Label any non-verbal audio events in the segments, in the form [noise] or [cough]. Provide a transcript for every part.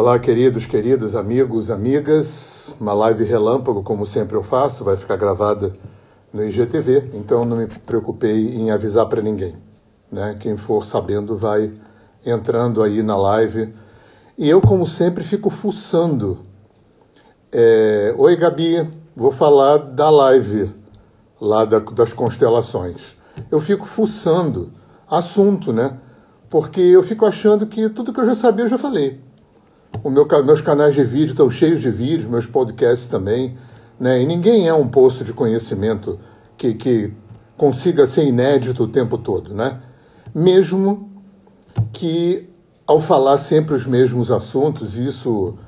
Olá, queridos, queridas, amigos, amigas. Uma live relâmpago, como sempre eu faço, vai ficar gravada no IGTV, então não me preocupei em avisar para ninguém. Né? Quem for sabendo vai entrando aí na live. E eu, como sempre, fico fuçando. É... Oi, Gabi, vou falar da live lá da, das constelações. Eu fico fuçando assunto, né? Porque eu fico achando que tudo que eu já sabia eu já falei. O meu, meus canais de vídeo estão cheios de vídeos, meus podcasts também. Né? E ninguém é um poço de conhecimento que, que consiga ser inédito o tempo todo. Né? Mesmo que, ao falar sempre os mesmos assuntos, isso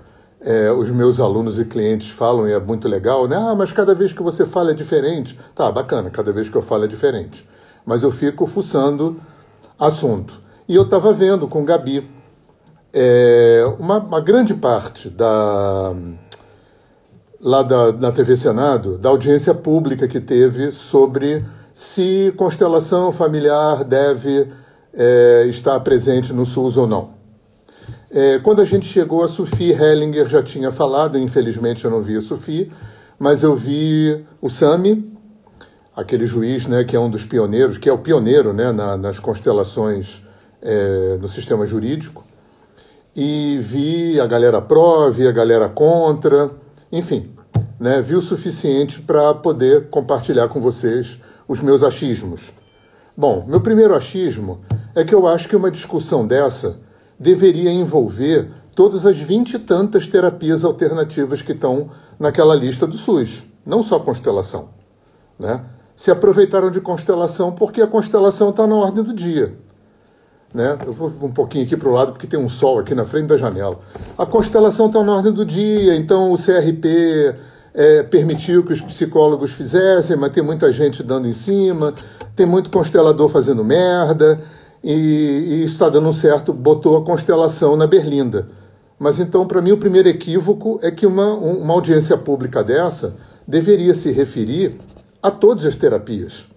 é, os meus alunos e clientes falam e é muito legal, né? Ah, mas cada vez que você fala é diferente. Tá, bacana, cada vez que eu falo é diferente. Mas eu fico fuçando assunto. E eu estava vendo com Gabi é, uma, uma, grande parte da lá da, da TV Senado, da audiência pública que teve sobre se constelação familiar deve é, estar presente no SUS ou não. É, quando a gente chegou a Sufi, Hellinger já tinha falado, infelizmente eu não vi a Sufi, mas eu vi o Sami, aquele juiz né, que é um dos pioneiros, que é o pioneiro né, na, nas constelações é, no sistema jurídico e vi a galera pró, vi a galera contra, enfim, né, vi o suficiente para poder compartilhar com vocês os meus achismos. Bom, meu primeiro achismo é que eu acho que uma discussão dessa deveria envolver todas as vinte e tantas terapias alternativas que estão naquela lista do SUS, não só constelação. Né? Se aproveitaram de constelação porque a constelação está na ordem do dia. Né? Eu vou um pouquinho aqui para o lado porque tem um sol aqui na frente da janela. A constelação está na ordem do dia, então o CRP é, permitiu que os psicólogos fizessem, mas tem muita gente dando em cima, tem muito constelador fazendo merda, e, e está dando certo, botou a constelação na berlinda. Mas então, para mim, o primeiro equívoco é que uma, uma audiência pública dessa deveria se referir a todas as terapias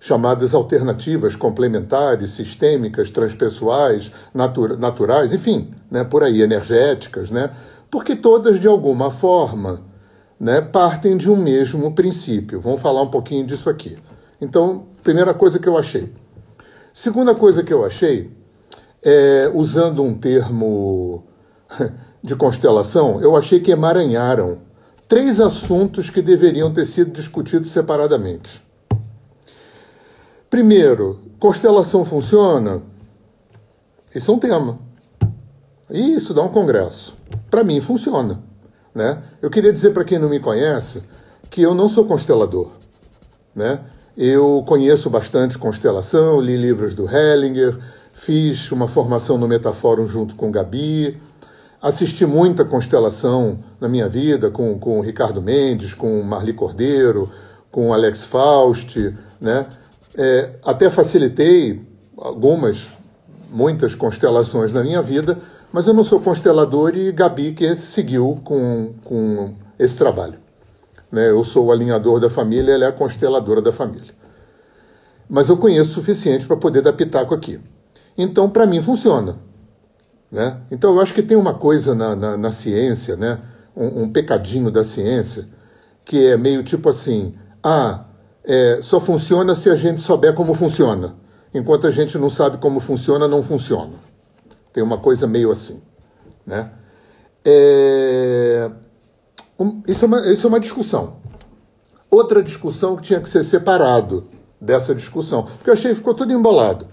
chamadas alternativas, complementares, sistêmicas, transpessoais, natura, naturais, enfim, né, por aí, energéticas, né, porque todas, de alguma forma, né, partem de um mesmo princípio. Vamos falar um pouquinho disso aqui. Então, primeira coisa que eu achei. Segunda coisa que eu achei, é, usando um termo [laughs] de constelação, eu achei que emaranharam três assuntos que deveriam ter sido discutidos separadamente. Primeiro, constelação funciona? Isso é um tema. Isso dá um congresso. Para mim, funciona. Né? Eu queria dizer para quem não me conhece que eu não sou constelador. Né? Eu conheço bastante constelação, li livros do Hellinger, fiz uma formação no Metaforum junto com Gabi, assisti muita constelação na minha vida com, com o Ricardo Mendes, com Marli Cordeiro, com Alex Faust, né? É, até facilitei algumas, muitas constelações na minha vida, mas eu não sou constelador e Gabi que seguiu com, com esse trabalho. Né? Eu sou o alinhador da família, ela é a consteladora da família. Mas eu conheço o suficiente para poder dar pitaco aqui. Então, para mim, funciona. Né? Então, eu acho que tem uma coisa na, na, na ciência, né? Um, um, pecadinho da ciência, que é meio tipo assim: ah, é, só funciona se a gente souber como funciona. Enquanto a gente não sabe como funciona, não funciona. Tem uma coisa meio assim. Né? É, um, isso, é uma, isso é uma discussão. Outra discussão que tinha que ser separado dessa discussão, porque eu achei que ficou tudo embolado.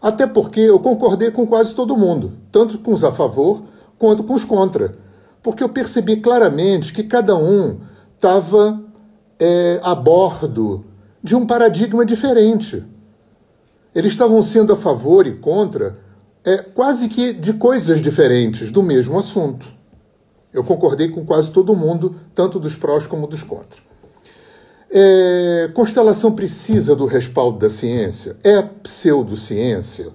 Até porque eu concordei com quase todo mundo, tanto com os a favor quanto com os contra. Porque eu percebi claramente que cada um estava é, a bordo de um paradigma diferente. Eles estavam sendo a favor e contra é, quase que de coisas diferentes do mesmo assunto. Eu concordei com quase todo mundo, tanto dos prós como dos contra. É, constelação precisa do respaldo da ciência? É pseudociência?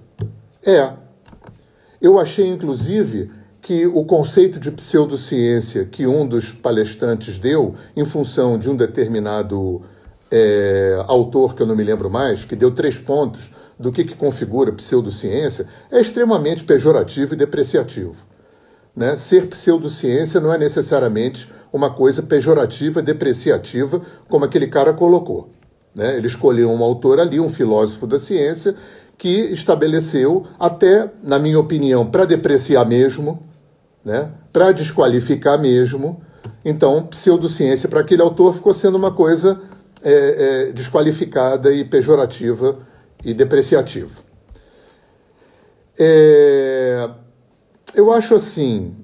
É. Eu achei, inclusive, que o conceito de pseudociência que um dos palestrantes deu, em função de um determinado é, autor que eu não me lembro mais, que deu três pontos do que, que configura pseudociência, é extremamente pejorativo e depreciativo. Né? Ser pseudociência não é necessariamente uma coisa pejorativa, depreciativa, como aquele cara colocou. Né? Ele escolheu um autor ali, um filósofo da ciência, que estabeleceu, até, na minha opinião, para depreciar mesmo, né? para desqualificar mesmo. Então, pseudociência para aquele autor ficou sendo uma coisa é, é, desqualificada e pejorativa e depreciativa. É, eu acho assim,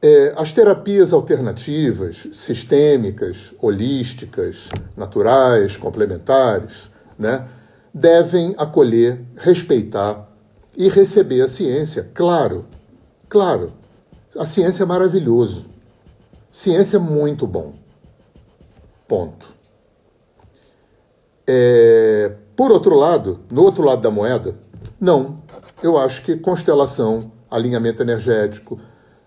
é, as terapias alternativas, sistêmicas, holísticas, naturais, complementares, né, devem acolher, respeitar e receber a ciência. Claro, claro, a ciência é maravilhoso. Ciência é muito bom. Ponto. É, por outro lado, no outro lado da moeda, não. Eu acho que constelação, alinhamento energético,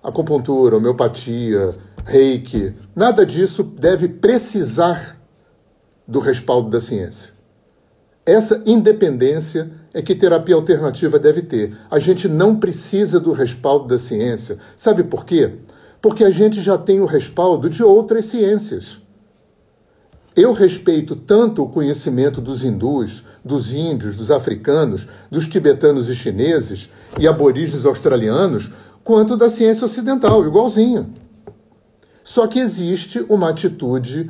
acupuntura, homeopatia, reiki, nada disso deve precisar do respaldo da ciência. Essa independência é que terapia alternativa deve ter. A gente não precisa do respaldo da ciência. Sabe por quê? Porque a gente já tem o respaldo de outras ciências. Eu respeito tanto o conhecimento dos hindus, dos índios, dos africanos, dos tibetanos e chineses e aborígenes australianos, quanto da ciência ocidental, igualzinho. Só que existe uma atitude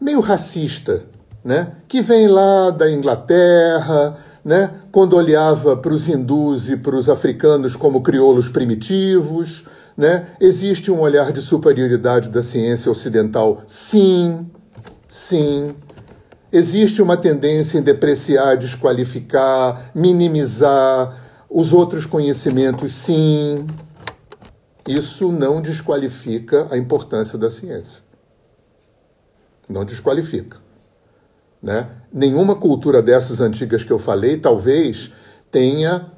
meio racista, né? que vem lá da Inglaterra, né? quando olhava para os hindus e para os africanos como crioulos primitivos. Né? Existe um olhar de superioridade da ciência ocidental? Sim, sim. Existe uma tendência em depreciar, desqualificar, minimizar os outros conhecimentos, sim. Isso não desqualifica a importância da ciência. Não desqualifica. Né? Nenhuma cultura dessas antigas que eu falei talvez tenha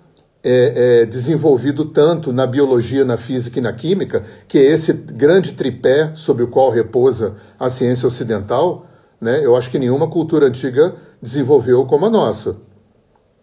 é, é, desenvolvido tanto na biologia, na física e na química, que é esse grande tripé sobre o qual repousa a ciência ocidental, né? eu acho que nenhuma cultura antiga desenvolveu como a nossa,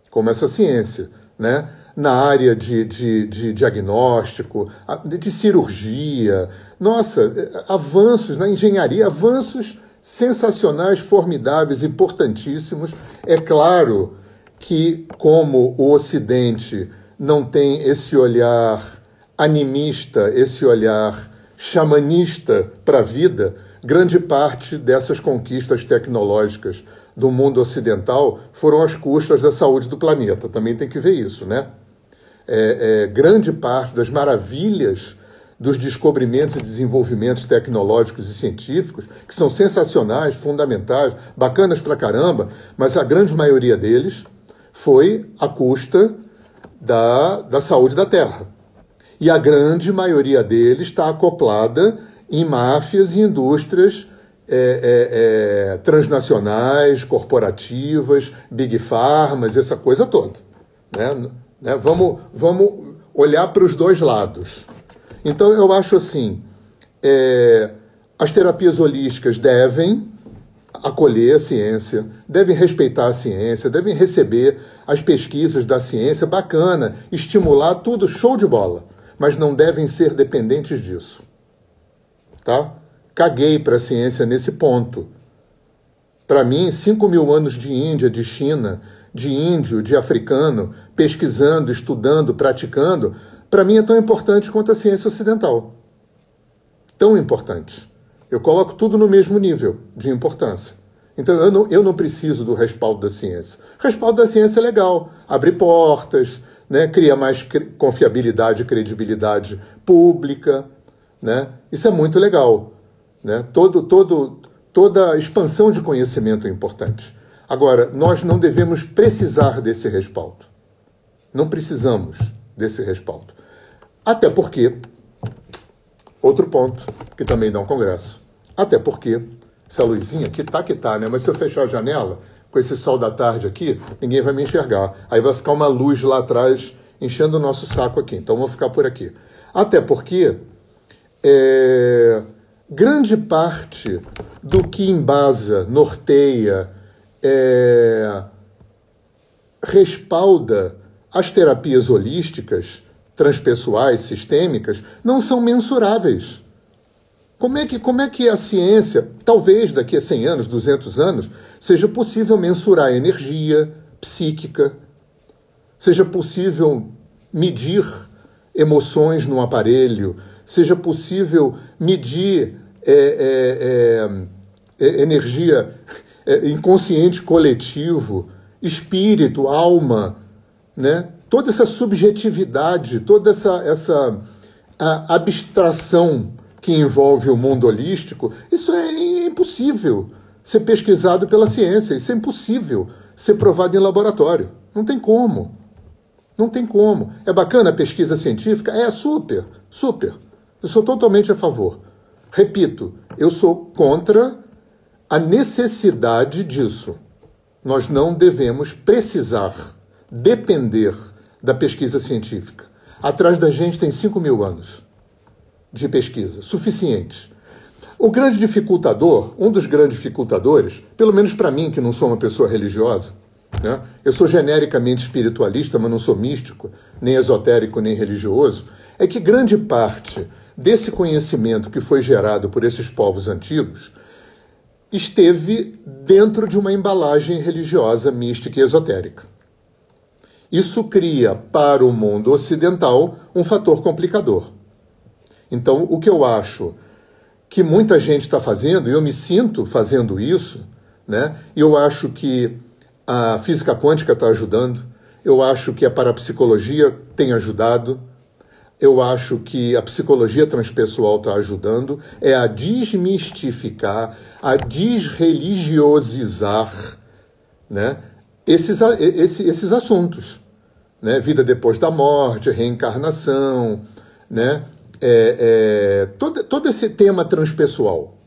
como essa ciência. Né? na área de, de, de diagnóstico, de cirurgia. Nossa, é, avanços na engenharia, avanços sensacionais, formidáveis, importantíssimos. É claro que, como o Ocidente não tem esse olhar animista, esse olhar xamanista para a vida, grande parte dessas conquistas tecnológicas do mundo ocidental foram às custas da saúde do planeta. Também tem que ver isso, né? é, é, grande parte das maravilhas dos descobrimentos e desenvolvimentos tecnológicos e científicos, que são sensacionais, fundamentais, bacanas pra caramba, mas a grande maioria deles foi à custa da, da saúde da Terra. E a grande maioria deles está acoplada em máfias e indústrias é, é, é, transnacionais, corporativas, big farmas, essa coisa toda. Né? Né? Vamos, vamos olhar para os dois lados. Então, eu acho assim: é, as terapias holísticas devem acolher a ciência, devem respeitar a ciência, devem receber as pesquisas da ciência, bacana, estimular tudo, show de bola, mas não devem ser dependentes disso. Tá? Caguei para a ciência nesse ponto. Para mim, 5 mil anos de Índia, de China, de índio, de africano, pesquisando, estudando, praticando, para mim é tão importante quanto a ciência ocidental. Tão importante. Eu coloco tudo no mesmo nível de importância. Então eu não, eu não preciso do respaldo da ciência. O respaldo da ciência é legal, abre portas, né, cria mais confiabilidade e credibilidade pública. Né? Isso é muito legal. Né? Todo, todo, toda expansão de conhecimento é importante. Agora, nós não devemos precisar desse respaldo. Não precisamos desse respaldo. Até porque, outro ponto, que também dá um congresso. Até porque, essa luzinha que tá que tá, né? Mas se eu fechar a janela, com esse sol da tarde aqui, ninguém vai me enxergar. Aí vai ficar uma luz lá atrás enchendo o nosso saco aqui. Então vou ficar por aqui. Até porque é, grande parte do que embasa, norteia, é, respalda as terapias holísticas transpessoais, sistêmicas, não são mensuráveis. Como é, que, como é que a ciência, talvez daqui a 100 anos, 200 anos, seja possível mensurar energia psíquica, seja possível medir emoções num aparelho, seja possível medir é, é, é, energia é, inconsciente coletivo, espírito, alma, né? toda essa subjetividade, toda essa, essa abstração que envolve o mundo holístico, isso é impossível ser pesquisado pela ciência, isso é impossível ser provado em laboratório. Não tem como. Não tem como. É bacana a pesquisa científica? É super, super. Eu sou totalmente a favor. Repito, eu sou contra a necessidade disso. Nós não devemos precisar, depender da pesquisa científica. Atrás da gente tem 5 mil anos de pesquisa, suficientes. O grande dificultador, um dos grandes dificultadores, pelo menos para mim, que não sou uma pessoa religiosa, né? eu sou genericamente espiritualista, mas não sou místico, nem esotérico, nem religioso, é que grande parte desse conhecimento que foi gerado por esses povos antigos esteve dentro de uma embalagem religiosa, mística e esotérica. Isso cria para o mundo ocidental um fator complicador. Então, o que eu acho que muita gente está fazendo, e eu me sinto fazendo isso, né? eu acho que a física quântica está ajudando, eu acho que a parapsicologia tem ajudado, eu acho que a psicologia transpessoal está ajudando, é a desmistificar, a desreligiosizar né, esses, esses, esses assuntos. Né? Vida depois da morte, reencarnação, né? É, é, todo, todo esse tema transpessoal.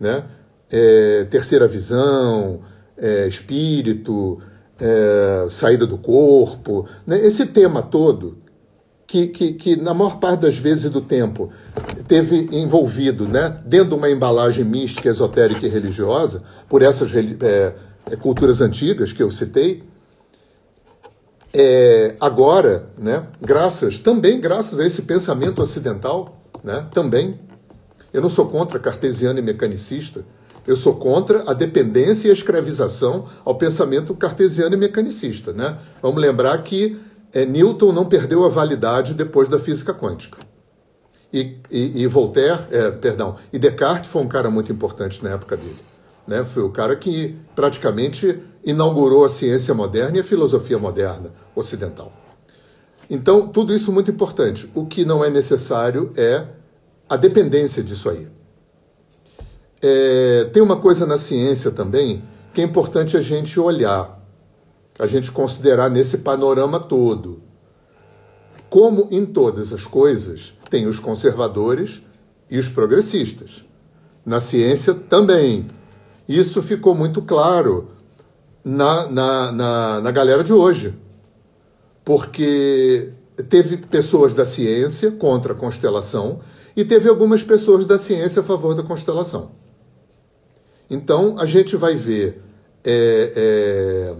Né? É, terceira visão, é, espírito, é, saída do corpo, né? esse tema todo que, que, que, na maior parte das vezes do tempo teve envolvido né, dentro de uma embalagem mística, esotérica e religiosa, por essas é, é, culturas antigas que eu citei, é, agora, né, graças, também graças a esse pensamento ocidental, né, também, eu não sou contra cartesiano e mecanicista, eu sou contra a dependência e a escravização ao pensamento cartesiano e mecanicista. Né? Vamos lembrar que é, Newton não perdeu a validade depois da física quântica. E, e, e Voltaire, é, perdão, e Descartes foi um cara muito importante na época dele. Né? Foi o cara que praticamente inaugurou a ciência moderna e a filosofia moderna ocidental. Então, tudo isso muito importante. O que não é necessário é a dependência disso aí. É, tem uma coisa na ciência também que é importante a gente olhar a gente considerar nesse panorama todo. Como em todas as coisas, tem os conservadores e os progressistas. Na ciência também. Isso ficou muito claro na, na, na, na galera de hoje. Porque teve pessoas da ciência contra a constelação e teve algumas pessoas da ciência a favor da constelação. Então, a gente vai ver é, é,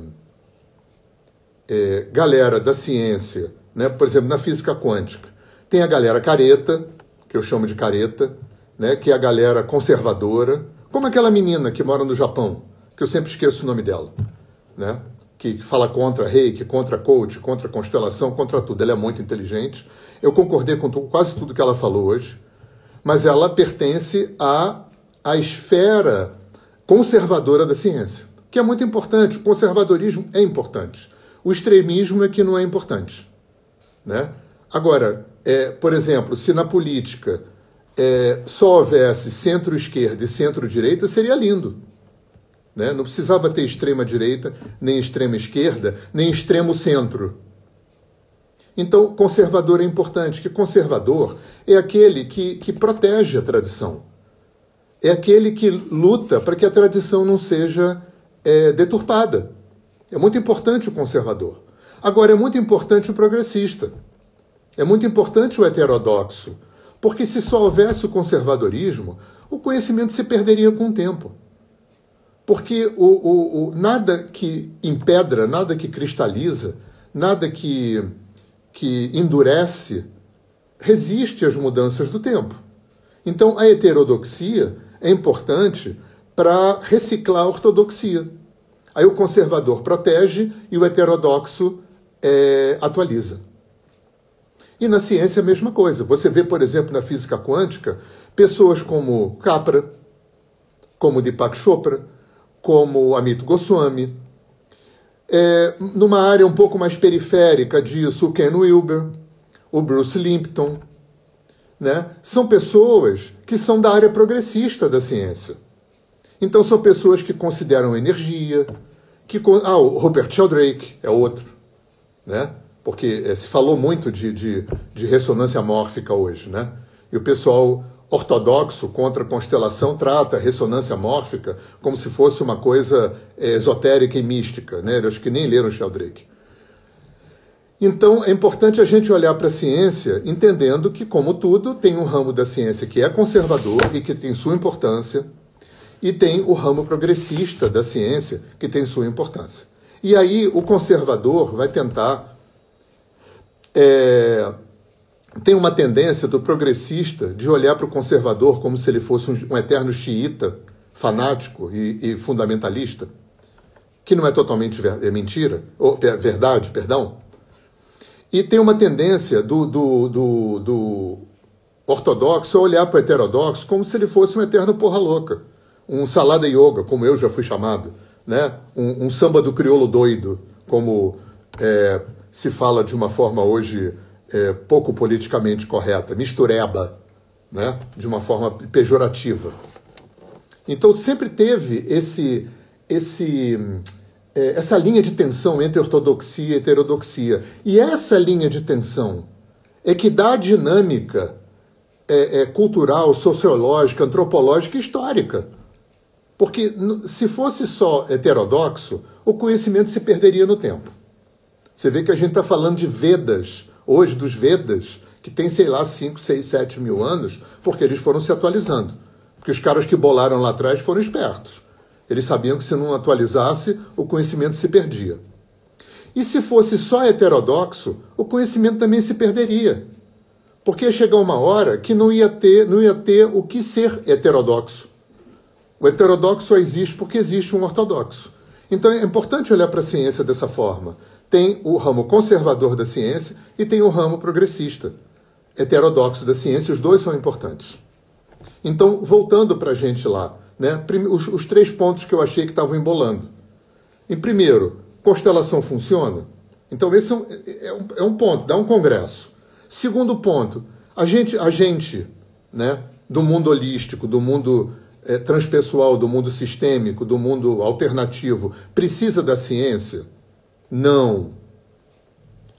é, galera da ciência, né? por exemplo, na física quântica, tem a galera careta, que eu chamo de careta, né? que é a galera conservadora, como aquela menina que mora no Japão, que eu sempre esqueço o nome dela, né? que fala contra reiki, contra coach, contra constelação, contra tudo. Ela é muito inteligente. Eu concordei com quase tudo que ela falou hoje, mas ela pertence à, à esfera conservadora da ciência, que é muito importante. O conservadorismo é importante. O extremismo é que não é importante. Né? Agora, é, por exemplo, se na política é, só houvesse centro-esquerda e centro-direita, seria lindo. Né? Não precisava ter extrema-direita, nem extrema-esquerda, nem extremo-centro. Então, conservador é importante, que conservador é aquele que, que protege a tradição. É aquele que luta para que a tradição não seja é, deturpada. É muito importante o conservador. Agora, é muito importante o progressista. É muito importante o heterodoxo. Porque se só houvesse o conservadorismo, o conhecimento se perderia com o tempo. Porque o, o, o nada que empedra, nada que cristaliza, nada que que endurece resiste às mudanças do tempo. Então, a heterodoxia é importante para reciclar a ortodoxia. Aí o conservador protege e o heterodoxo é, atualiza. E na ciência a mesma coisa. Você vê, por exemplo, na física quântica, pessoas como Capra, como Deepak Chopra, como Amit Goswami, é, numa área um pouco mais periférica disso, o Ken Wilber, o Bruce Limpton, né? são pessoas que são da área progressista da ciência. Então são pessoas que consideram energia, que ah, o Robert Sheldrake é outro, né? Porque é, se falou muito de, de, de ressonância mórfica hoje, né? E o pessoal ortodoxo contra constelação trata a ressonância mórfica como se fosse uma coisa é, esotérica e mística, né? Eu acho que nem leram Sheldrake. Então é importante a gente olhar para a ciência entendendo que, como tudo, tem um ramo da ciência que é conservador e que tem sua importância, e tem o ramo progressista da ciência, que tem sua importância. E aí o conservador vai tentar. É, tem uma tendência do progressista de olhar para o conservador como se ele fosse um, um eterno xiita, fanático e, e, fundamentalista, que não é totalmente ver, é mentira, ou é verdade, perdão. E tem uma tendência do, do, do, do ortodoxo a olhar para o heterodoxo como se ele fosse um eterno porra louca um salada yoga, como eu já fui chamado, né? um, um samba do crioulo doido, como é, se fala de uma forma hoje é, pouco politicamente correta, mistureba, né? de uma forma pejorativa. Então sempre teve esse, esse, é, essa linha de tensão entre ortodoxia e heterodoxia. E essa linha de tensão é que dá a dinâmica é, é, cultural, sociológica, antropológica e histórica porque se fosse só heterodoxo, o conhecimento se perderia no tempo. Você vê que a gente está falando de Vedas, hoje dos Vedas, que tem, sei lá, 5, 6, 7 mil anos, porque eles foram se atualizando. Porque os caras que bolaram lá atrás foram espertos. Eles sabiam que se não atualizasse, o conhecimento se perdia. E se fosse só heterodoxo, o conhecimento também se perderia. Porque ia chegar uma hora que não ia ter, não ia ter o que ser heterodoxo. O heterodoxo só existe porque existe um ortodoxo. Então é importante olhar para a ciência dessa forma. Tem o ramo conservador da ciência e tem o ramo progressista, heterodoxo da ciência, os dois são importantes. Então, voltando para a gente lá, né, os, os três pontos que eu achei que estavam embolando. Em primeiro, constelação funciona? Então, esse é um, é um, é um ponto, dá um congresso. Segundo ponto, a gente, a gente né, do mundo holístico, do mundo é, transpessoal, do mundo sistêmico, do mundo alternativo, precisa da ciência? Não.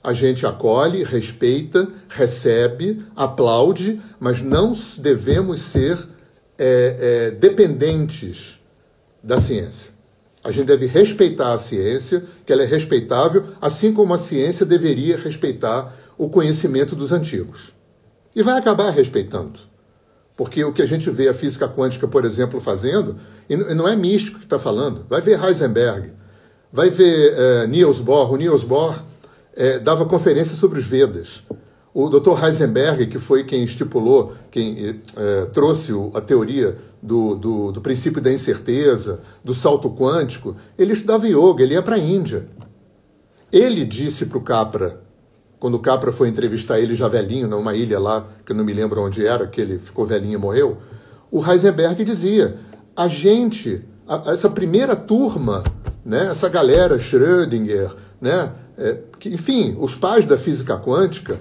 A gente acolhe, respeita, recebe, aplaude, mas não devemos ser é, é, dependentes da ciência. A gente deve respeitar a ciência, que ela é respeitável, assim como a ciência deveria respeitar o conhecimento dos antigos. E vai acabar respeitando. Porque o que a gente vê a física quântica, por exemplo, fazendo, e não é místico que está falando, vai ver Heisenberg, vai ver é, Niels Bohr. O Niels Bohr é, dava conferência sobre os Vedas. O Dr. Heisenberg, que foi quem estipulou, quem é, trouxe a teoria do, do, do, princípio da incerteza, do salto quântico, ele estudava yoga, ele ia para a Índia. Ele disse para o Capra, quando o Capra foi entrevistar ele já velhinho, numa ilha lá, que eu não me lembro onde era, que ele ficou velhinho e morreu, o Heisenberg dizia: a gente, a, essa primeira turma, né, essa galera, Schrödinger, né, é, que, enfim, os pais da física quântica,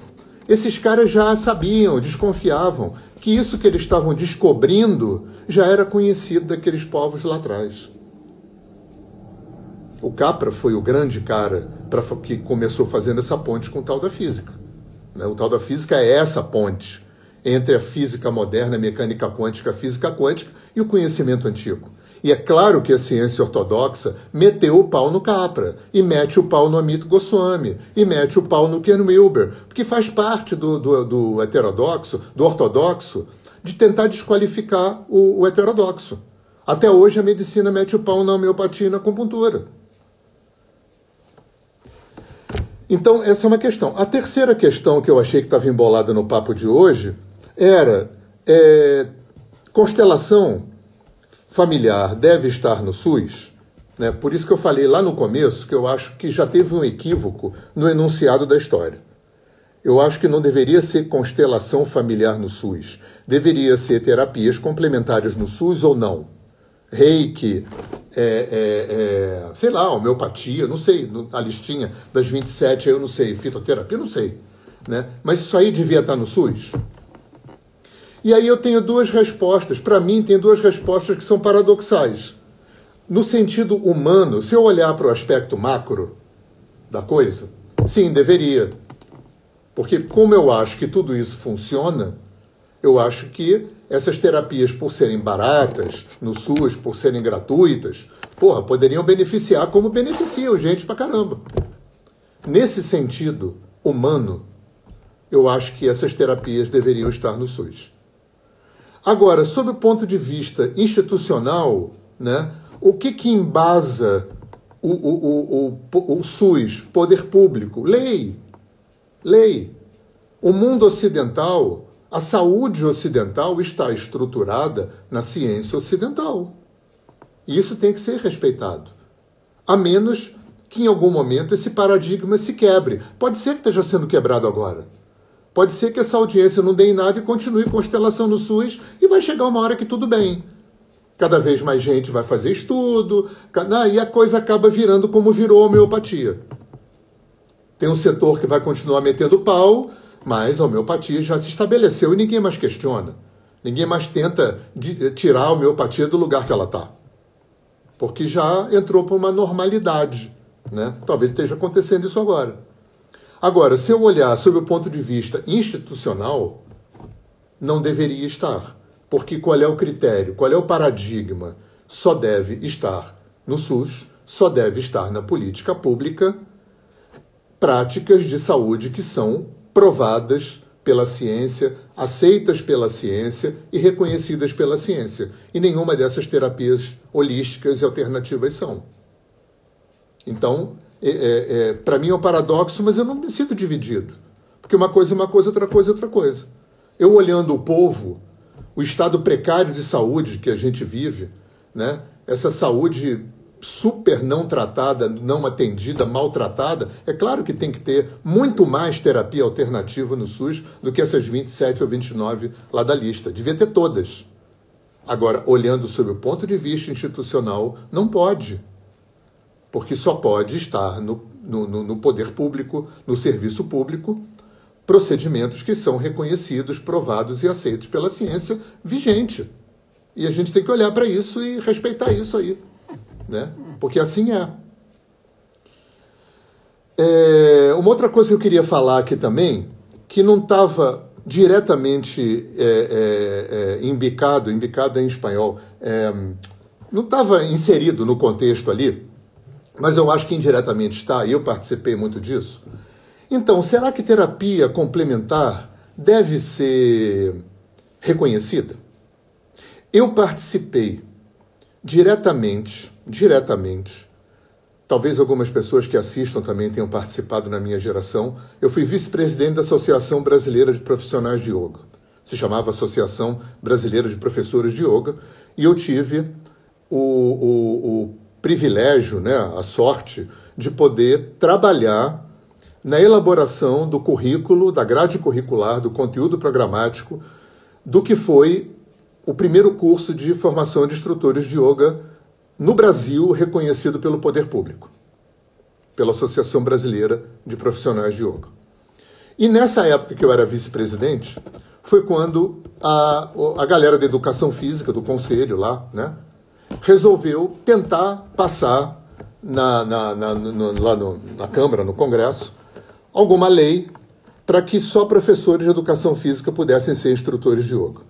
esses caras já sabiam, desconfiavam que isso que eles estavam descobrindo já era conhecido daqueles povos lá atrás. O Capra foi o grande cara pra, que começou fazendo essa ponte com o tal da física. Né? O tal da física é essa ponte entre a física moderna, a mecânica quântica, a física quântica e o conhecimento antigo. E é claro que a ciência ortodoxa meteu o pau no Capra, e mete o pau no Amit Goswami, e mete o pau no Ken Wilber, porque faz parte do, do, do heterodoxo, do ortodoxo, de tentar desqualificar o, o heterodoxo. Até hoje a medicina mete o pau na homeopatia e na acupuntura. Então, essa é uma questão. A terceira questão que eu achei que estava embolada no papo de hoje era: é, constelação familiar deve estar no SUS? Né? Por isso que eu falei lá no começo que eu acho que já teve um equívoco no enunciado da história. Eu acho que não deveria ser constelação familiar no SUS. Deveria ser terapias complementares no SUS ou não. Reiki, é, é, é, sei lá, homeopatia, não sei, a listinha das 27, eu não sei, fitoterapia, não sei. Né? Mas isso aí devia estar no SUS? E aí eu tenho duas respostas. Para mim, tem duas respostas que são paradoxais. No sentido humano, se eu olhar para o aspecto macro da coisa, sim, deveria. Porque, como eu acho que tudo isso funciona, eu acho que essas terapias, por serem baratas no SUS, por serem gratuitas, porra, poderiam beneficiar como beneficiam gente pra caramba. Nesse sentido humano, eu acho que essas terapias deveriam estar no SUS. Agora, sob o ponto de vista institucional, né, o que, que embasa o, o, o, o, SUS, poder público? Lei. Lei. O mundo ocidental a saúde ocidental está estruturada na ciência ocidental. E isso tem que ser respeitado. A menos que em algum momento esse paradigma se quebre. Pode ser que esteja sendo quebrado agora. Pode ser que essa audiência não dê em nada e continue constelação no SUS e vai chegar uma hora que tudo bem. Cada vez mais gente vai fazer estudo, e a coisa acaba virando como virou a homeopatia. Tem um setor que vai continuar metendo pau, mas a homeopatia já se estabeleceu e ninguém mais questiona. Ninguém mais tenta tirar a homeopatia do lugar que ela está. Porque já entrou para uma normalidade. Né? Talvez esteja acontecendo isso agora. Agora, se eu olhar sob o ponto de vista institucional, não deveria estar. Porque qual é o critério, qual é o paradigma? Só deve estar no SUS, só deve estar na política pública práticas de saúde que são provadas pela ciência, aceitas pela ciência e reconhecidas pela ciência. E nenhuma dessas terapias holísticas e alternativas são. Então, é, é, é, para mim é um paradoxo, mas eu não me sinto dividido. Porque uma coisa é uma coisa, outra coisa é outra coisa. Eu olhando o povo, o estado precário de saúde que a gente vive, né? essa saúde super não tratada, não atendida, maltratada, é claro que tem que ter muito mais terapia alternativa no SUS do que essas 27 ou 29 lá da lista. Devia ter todas. Agora, olhando sob o ponto de vista institucional, não pode. Porque só pode estar no, no, no poder público, no serviço público, procedimentos que são reconhecidos, provados e aceitos pela ciência vigente. E a gente tem que olhar para isso e respeitar isso aí né? Porque assim é. é. Uma outra coisa que eu queria falar aqui também, que não estava diretamente é, é, é, embicado, embicado em espanhol, é, não estava inserido no contexto ali, mas eu acho que indiretamente está, e eu participei muito disso. Então, será que terapia complementar deve ser reconhecida? Eu participei diretamente diretamente. Talvez algumas pessoas que assistam também tenham participado na minha geração. Eu fui vice-presidente da Associação Brasileira de Profissionais de Yoga. Se chamava Associação Brasileira de Professores de Yoga. E eu tive o, o, o privilégio, né, a sorte, de poder trabalhar na elaboração do currículo, da grade curricular, do conteúdo programático, do que foi o primeiro curso de formação de instrutores de yoga no Brasil reconhecido pelo poder público, pela Associação Brasileira de Profissionais de Yoga. E nessa época que eu era vice-presidente, foi quando a, a galera da educação física, do conselho lá, né, resolveu tentar passar na, na, na, no, lá no, na Câmara, no Congresso, alguma lei para que só professores de educação física pudessem ser instrutores de yoga.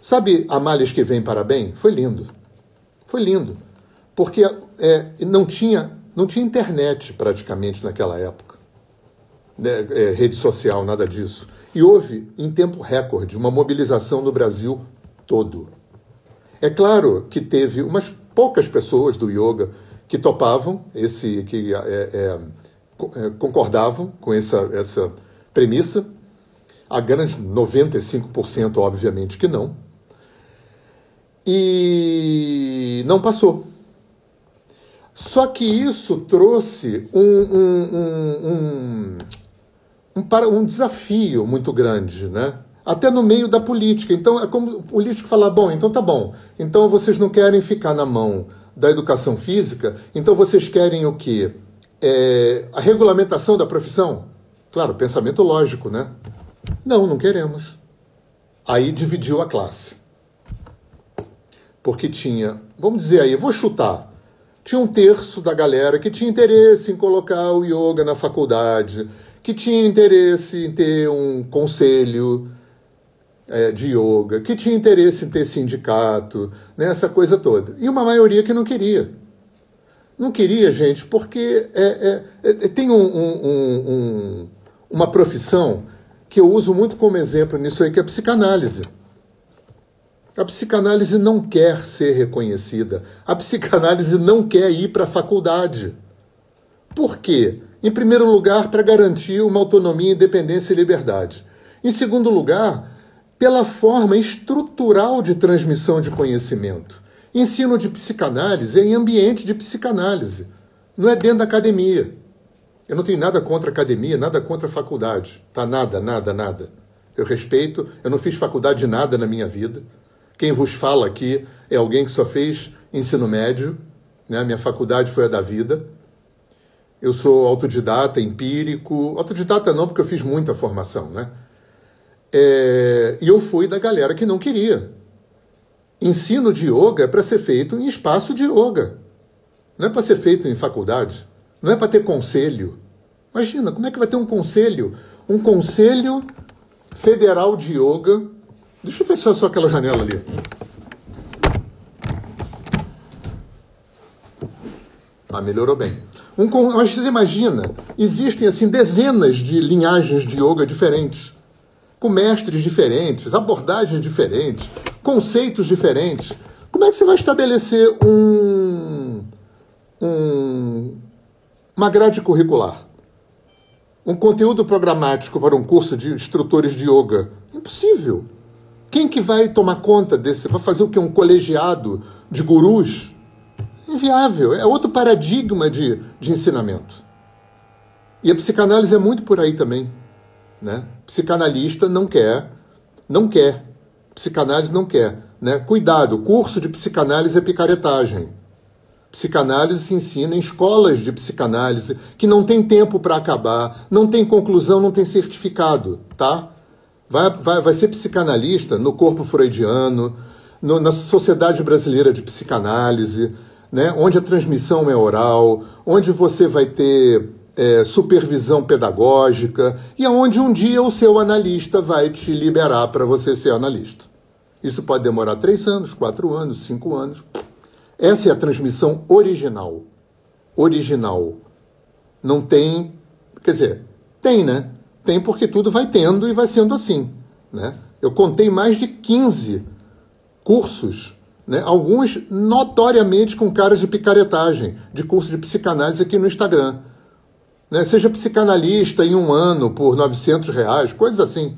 Sabe a Males que vem para bem? Foi lindo. Foi lindo, porque é, não, tinha, não tinha internet praticamente naquela época, né, é, rede social, nada disso. E houve, em tempo recorde, uma mobilização no Brasil todo. É claro que teve umas poucas pessoas do yoga que topavam esse, que é, é, é, concordavam com essa, essa premissa. A grande 95%, obviamente, que não. E não passou. Só que isso trouxe um, um, um, um, um desafio muito grande, né? Até no meio da política. Então é como o político falar: bom, então tá bom, então vocês não querem ficar na mão da educação física, então vocês querem o quê? É, a regulamentação da profissão? Claro, pensamento lógico, né? Não, não queremos. Aí dividiu a classe. Porque tinha, vamos dizer aí, vou chutar, tinha um terço da galera que tinha interesse em colocar o yoga na faculdade, que tinha interesse em ter um conselho é, de yoga, que tinha interesse em ter sindicato, né, essa coisa toda. E uma maioria que não queria. Não queria, gente, porque é, é, é, é tem um, um, um, uma profissão que eu uso muito como exemplo nisso aí, que é a psicanálise. A psicanálise não quer ser reconhecida. A psicanálise não quer ir para a faculdade. Por quê? Em primeiro lugar, para garantir uma autonomia, independência e liberdade. Em segundo lugar, pela forma estrutural de transmissão de conhecimento. Ensino de psicanálise é em ambiente de psicanálise, não é dentro da academia. Eu não tenho nada contra academia, nada contra faculdade, tá? Nada, nada, nada. Eu respeito, eu não fiz faculdade de nada na minha vida. Quem vos fala aqui é alguém que só fez ensino médio, né? Minha faculdade foi a da vida. Eu sou autodidata, empírico. Autodidata não, porque eu fiz muita formação, né? É... E eu fui da galera que não queria. Ensino de yoga é para ser feito em espaço de yoga. Não é para ser feito em faculdade. Não é para ter conselho. Imagina, como é que vai ter um conselho? Um conselho federal de yoga Deixa eu fechar só aquela janela ali. Ah, melhorou bem. Um, mas você imagina, existem assim dezenas de linhagens de yoga diferentes, com mestres diferentes, abordagens diferentes, conceitos diferentes. Como é que você vai estabelecer um, um, uma grade curricular? Um conteúdo programático para um curso de instrutores de yoga? Impossível. Quem que vai tomar conta desse? Vai fazer o que? Um colegiado de gurus? Inviável. É outro paradigma de, de ensinamento. E a psicanálise é muito por aí também. Né? Psicanalista não quer, não quer. Psicanálise não quer. Né? Cuidado, curso de psicanálise é picaretagem. Psicanálise se ensina em escolas de psicanálise que não tem tempo para acabar, não tem conclusão, não tem certificado, tá? Vai, vai, vai ser psicanalista no corpo freudiano, no, na Sociedade Brasileira de Psicanálise, né, onde a transmissão é oral, onde você vai ter é, supervisão pedagógica e aonde um dia o seu analista vai te liberar para você ser analista. Isso pode demorar três anos, quatro anos, cinco anos. Essa é a transmissão original. Original. Não tem. Quer dizer, tem, né? Tem porque tudo vai tendo e vai sendo assim. Né? Eu contei mais de 15 cursos, né? alguns notoriamente com caras de picaretagem, de curso de psicanálise aqui no Instagram. Né? Seja psicanalista em um ano por 900 reais, coisas assim.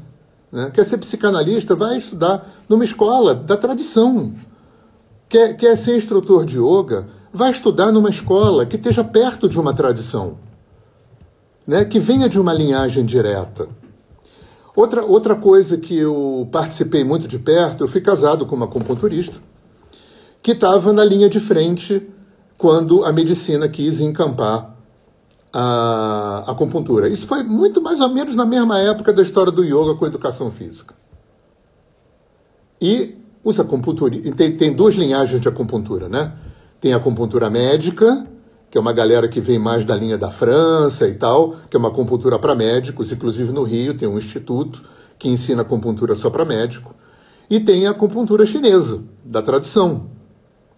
Né? Quer ser psicanalista? Vai estudar numa escola da tradição. Quer, quer ser instrutor de yoga? Vai estudar numa escola que esteja perto de uma tradição né, que venha de uma linhagem direta. Outra, outra coisa que eu participei muito de perto, eu fui casado com uma acupunturista que estava na linha de frente quando a medicina quis encampar a acupuntura. Isso foi muito mais ou menos na mesma época da história do yoga com a educação física. E os acupunturistas. Tem, tem duas linhagens de acupuntura, né? Tem a acupuntura médica que é uma galera que vem mais da linha da França e tal, que é uma acupuntura para médicos, inclusive no Rio tem um instituto que ensina acupuntura só para médico. E tem a acupuntura chinesa, da tradição,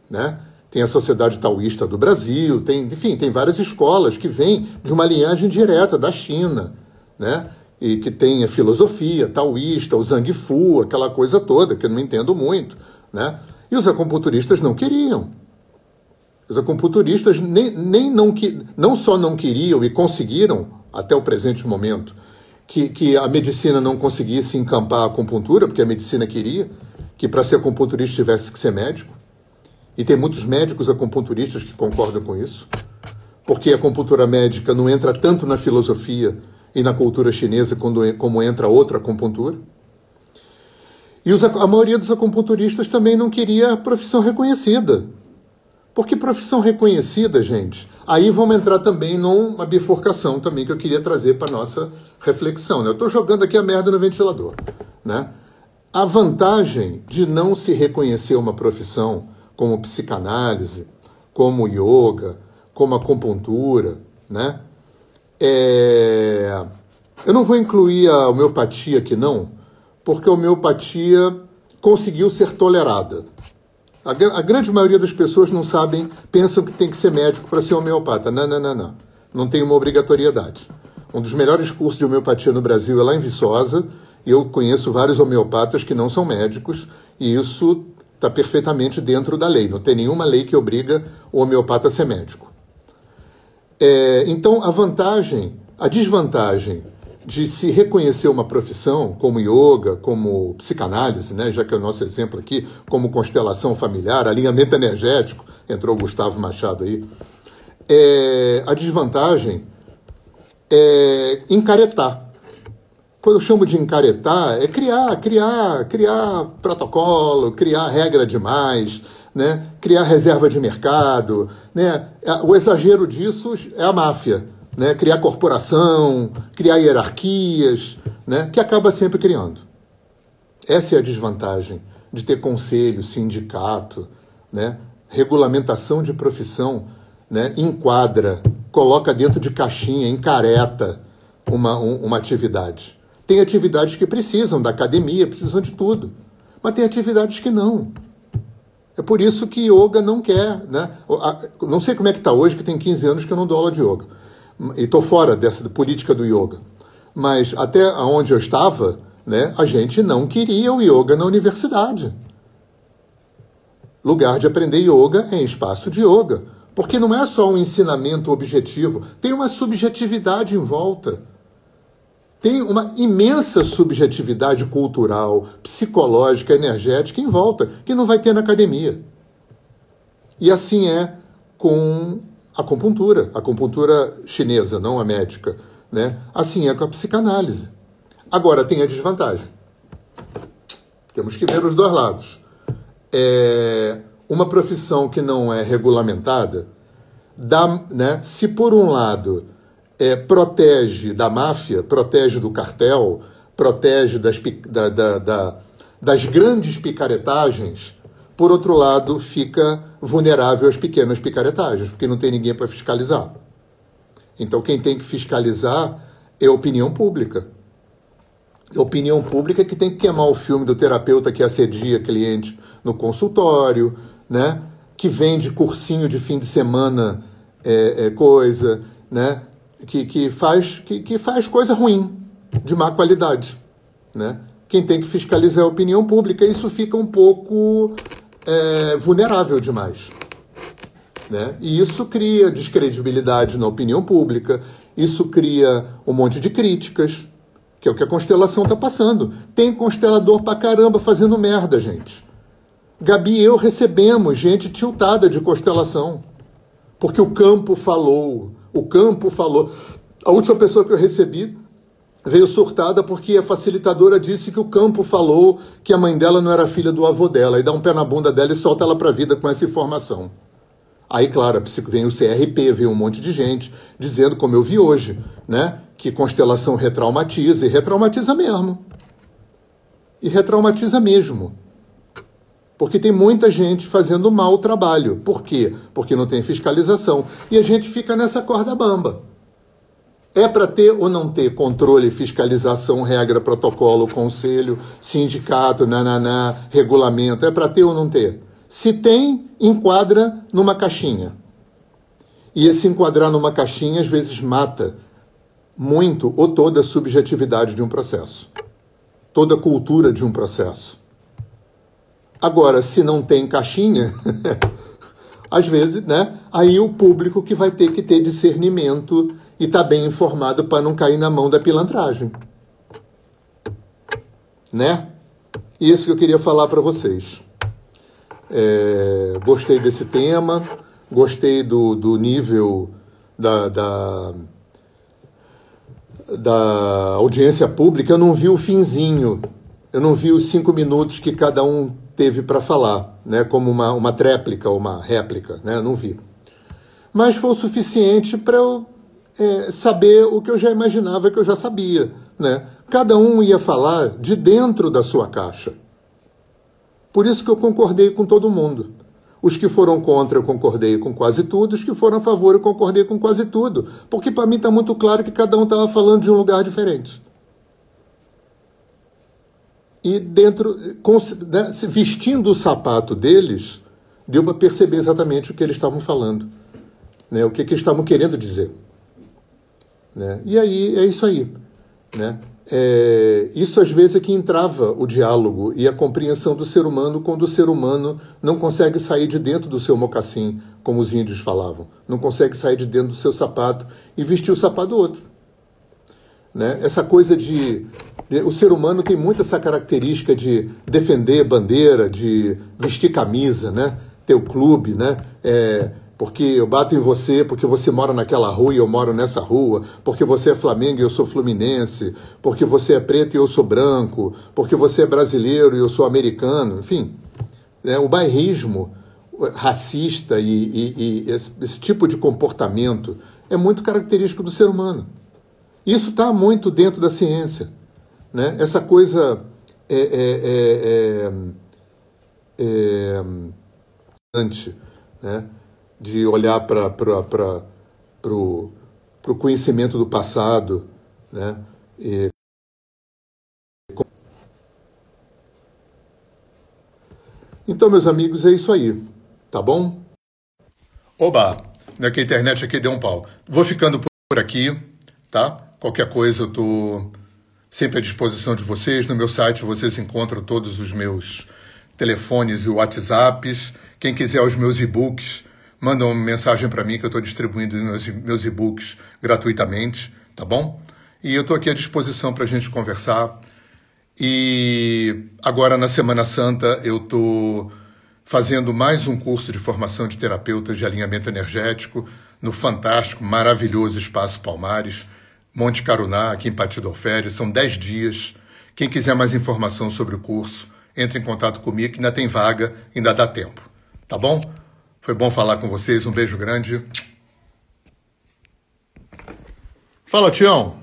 né? Tem a Sociedade Taoísta do Brasil, tem, enfim, tem várias escolas que vêm de uma linhagem direta da China, né? E que tem a filosofia taoísta, o Zhang Fu, aquela coisa toda, que eu não entendo muito, né? E os acupunturistas não queriam. Os acupunturistas nem, nem não, que, não só não queriam e conseguiram, até o presente momento, que, que a medicina não conseguisse encampar a acupuntura, porque a medicina queria que para ser acupunturista tivesse que ser médico. E tem muitos médicos acupunturistas que concordam com isso, porque a acupuntura médica não entra tanto na filosofia e na cultura chinesa como entra outra acupuntura. E os, a maioria dos acupunturistas também não queria profissão reconhecida. Porque profissão reconhecida, gente, aí vamos entrar também numa bifurcação também que eu queria trazer para nossa reflexão. Né? Eu estou jogando aqui a merda no ventilador. Né? A vantagem de não se reconhecer uma profissão como psicanálise, como yoga, como acupuntura, né? É... Eu não vou incluir a homeopatia aqui não, porque a homeopatia conseguiu ser tolerada. A, a, grande maioria das pessoas não sabem, pensam que tem que ser médico para ser homeopata. Não, não, não, não. Não tem uma obrigatoriedade. Um dos melhores cursos de homeopatia no Brasil é lá em Viçosa. Eu conheço vários homeopatas que não são médicos, e isso está perfeitamente dentro da lei. Não tem nenhuma lei que obriga o homeopata a ser médico. É, então, a vantagem, a desvantagem de se reconhecer uma profissão como yoga, como psicanálise, né, já que é o nosso exemplo aqui, como constelação familiar, alinhamento energético, entrou o Gustavo Machado aí. É, a desvantagem é encaretar. Quando eu chamo de encaretar, é criar, criar, criar protocolo, criar regra demais, né? criar reserva de mercado. Né? O exagero disso é a máfia né? criar corporação, criar hierarquias, né? que acaba sempre criando. Essa é a desvantagem de ter conselho, sindicato, né? regulamentação de profissão, né? enquadra, coloca dentro de caixinha, encareta uma, um, uma atividade. Tem atividades que precisam da academia, precisam de tudo, mas tem atividades que não. É por isso que yoga não quer, né? Não sei como é que está hoje, que tem 15 anos que eu não dou aula de yoga e estou fora dessa política do yoga, mas até onde eu estava, né, a gente não queria o yoga na universidade. Lugar de aprender yoga é espaço de yoga, porque não é só um ensinamento objetivo, tem uma subjetividade em volta. Tem uma imensa subjetividade cultural, psicológica, energética em volta, que não vai ter na academia. E assim é com acupuntura, acupuntura chinesa, não a médica. Né? Assim é com a psicanálise. Agora, tem a desvantagem. Temos que ver os dois lados. É uma profissão que não é regulamentada, dá, né, se por um lado é, protege da máfia, protege do cartel, protege das, da, da, da, das grandes picaretagens, por outro lado, fica vulnerável às pequenas picaretagens, porque não tem ninguém para fiscalizar. Então, quem tem que fiscalizar é a opinião pública. A opinião pública que tem que queimar o filme do terapeuta que assedia cliente no consultório, né? que vende cursinho de fim de semana, é, é, coisa, né? Que, que, faz, que, que faz coisa ruim, de má qualidade. Né? Quem tem que fiscalizar a opinião pública. Isso fica um pouco é, vulnerável demais. Né? E isso cria descredibilidade na opinião pública, isso cria um monte de críticas, que é o que a constelação está passando. Tem constelador pra caramba fazendo merda, gente. Gabi e eu recebemos gente tiltada de constelação. Porque o campo falou. O campo falou. A última pessoa que eu recebi veio surtada porque a facilitadora disse que o campo falou que a mãe dela não era filha do avô dela, e dá um pé na bunda dela e solta ela para a vida com essa informação. Aí, claro, vem o CRP, vem um monte de gente dizendo, como eu vi hoje, né, que constelação retraumatiza, e retraumatiza mesmo. E retraumatiza mesmo. Porque tem muita gente fazendo mal o trabalho. Por quê? Porque não tem fiscalização. E a gente fica nessa corda bamba. É para ter ou não ter controle, fiscalização, regra, protocolo, conselho, sindicato, nananá, regulamento? É para ter ou não ter? Se tem, enquadra numa caixinha. E esse enquadrar numa caixinha às vezes mata muito ou toda a subjetividade de um processo, toda a cultura de um processo. Agora, se não tem caixinha, [laughs] às vezes, né? Aí o público que vai ter que ter discernimento e estar tá bem informado para não cair na mão da pilantragem. Né? Isso que eu queria falar para vocês. É, gostei desse tema, gostei do, do nível da, da, da audiência pública. Eu não vi o finzinho, eu não vi os cinco minutos que cada um teve para falar, né, como uma, uma tréplica uma réplica, né, não vi. Mas foi o suficiente para eu é, saber o que eu já imaginava que eu já sabia. Né? Cada um ia falar de dentro da sua caixa. Por isso que eu concordei com todo mundo. Os que foram contra, eu concordei com quase tudo. Os que foram a favor, eu concordei com quase tudo. Porque para mim está muito claro que cada um estava falando de um lugar diferente e dentro, né, vestindo o sapato deles, deu para perceber exatamente o que eles estavam falando, né, o que, que eles estavam querendo dizer. Né? E aí é isso aí. Né? É, isso às vezes é que entrava o diálogo e a compreensão do ser humano quando o ser humano não consegue sair de dentro do seu mocassim, como os índios falavam, não consegue sair de dentro do seu sapato e vestir o sapato do outro. Né? Essa coisa de. O ser humano tem muito essa característica de defender bandeira, de vestir camisa, né? ter o clube, né? É, porque eu bato em você, porque você mora naquela rua e eu moro nessa rua, porque você é Flamengo e eu sou Fluminense, porque você é preto e eu sou branco, porque você é brasileiro e eu sou americano, enfim. Né? O bairrismo racista e, e, e esse, esse tipo de comportamento é muito característico do ser humano. Isso está muito dentro da ciência. Né? Essa coisa é, é, é, é, é né? de olhar para o conhecimento do passado. Né? E, então, meus amigos, é isso aí. Tá bom? Oba! Né, que a internet aqui deu um pau. Vou ficando por aqui, tá? Qualquer coisa eu estou sempre à disposição de vocês. No meu site vocês encontram todos os meus telefones e WhatsApps. Quem quiser os meus e-books, manda uma mensagem para mim que eu estou distribuindo meus, e-books gratuitamente, tá bom? E eu estou aqui à disposição para a gente conversar. E agora na Semana Santa eu estou fazendo mais um curso de formação de terapeutas de alinhamento energético no fantástico, maravilhoso Espaço Palmares. Monte Caruná, aqui em Partido Alferes. São 10 dias. Quem quiser mais informação sobre o curso, entre em contato comigo, que ainda tem vaga, ainda dá tempo. Tá bom? Foi bom falar com vocês. Um beijo grande. Fala, Tião.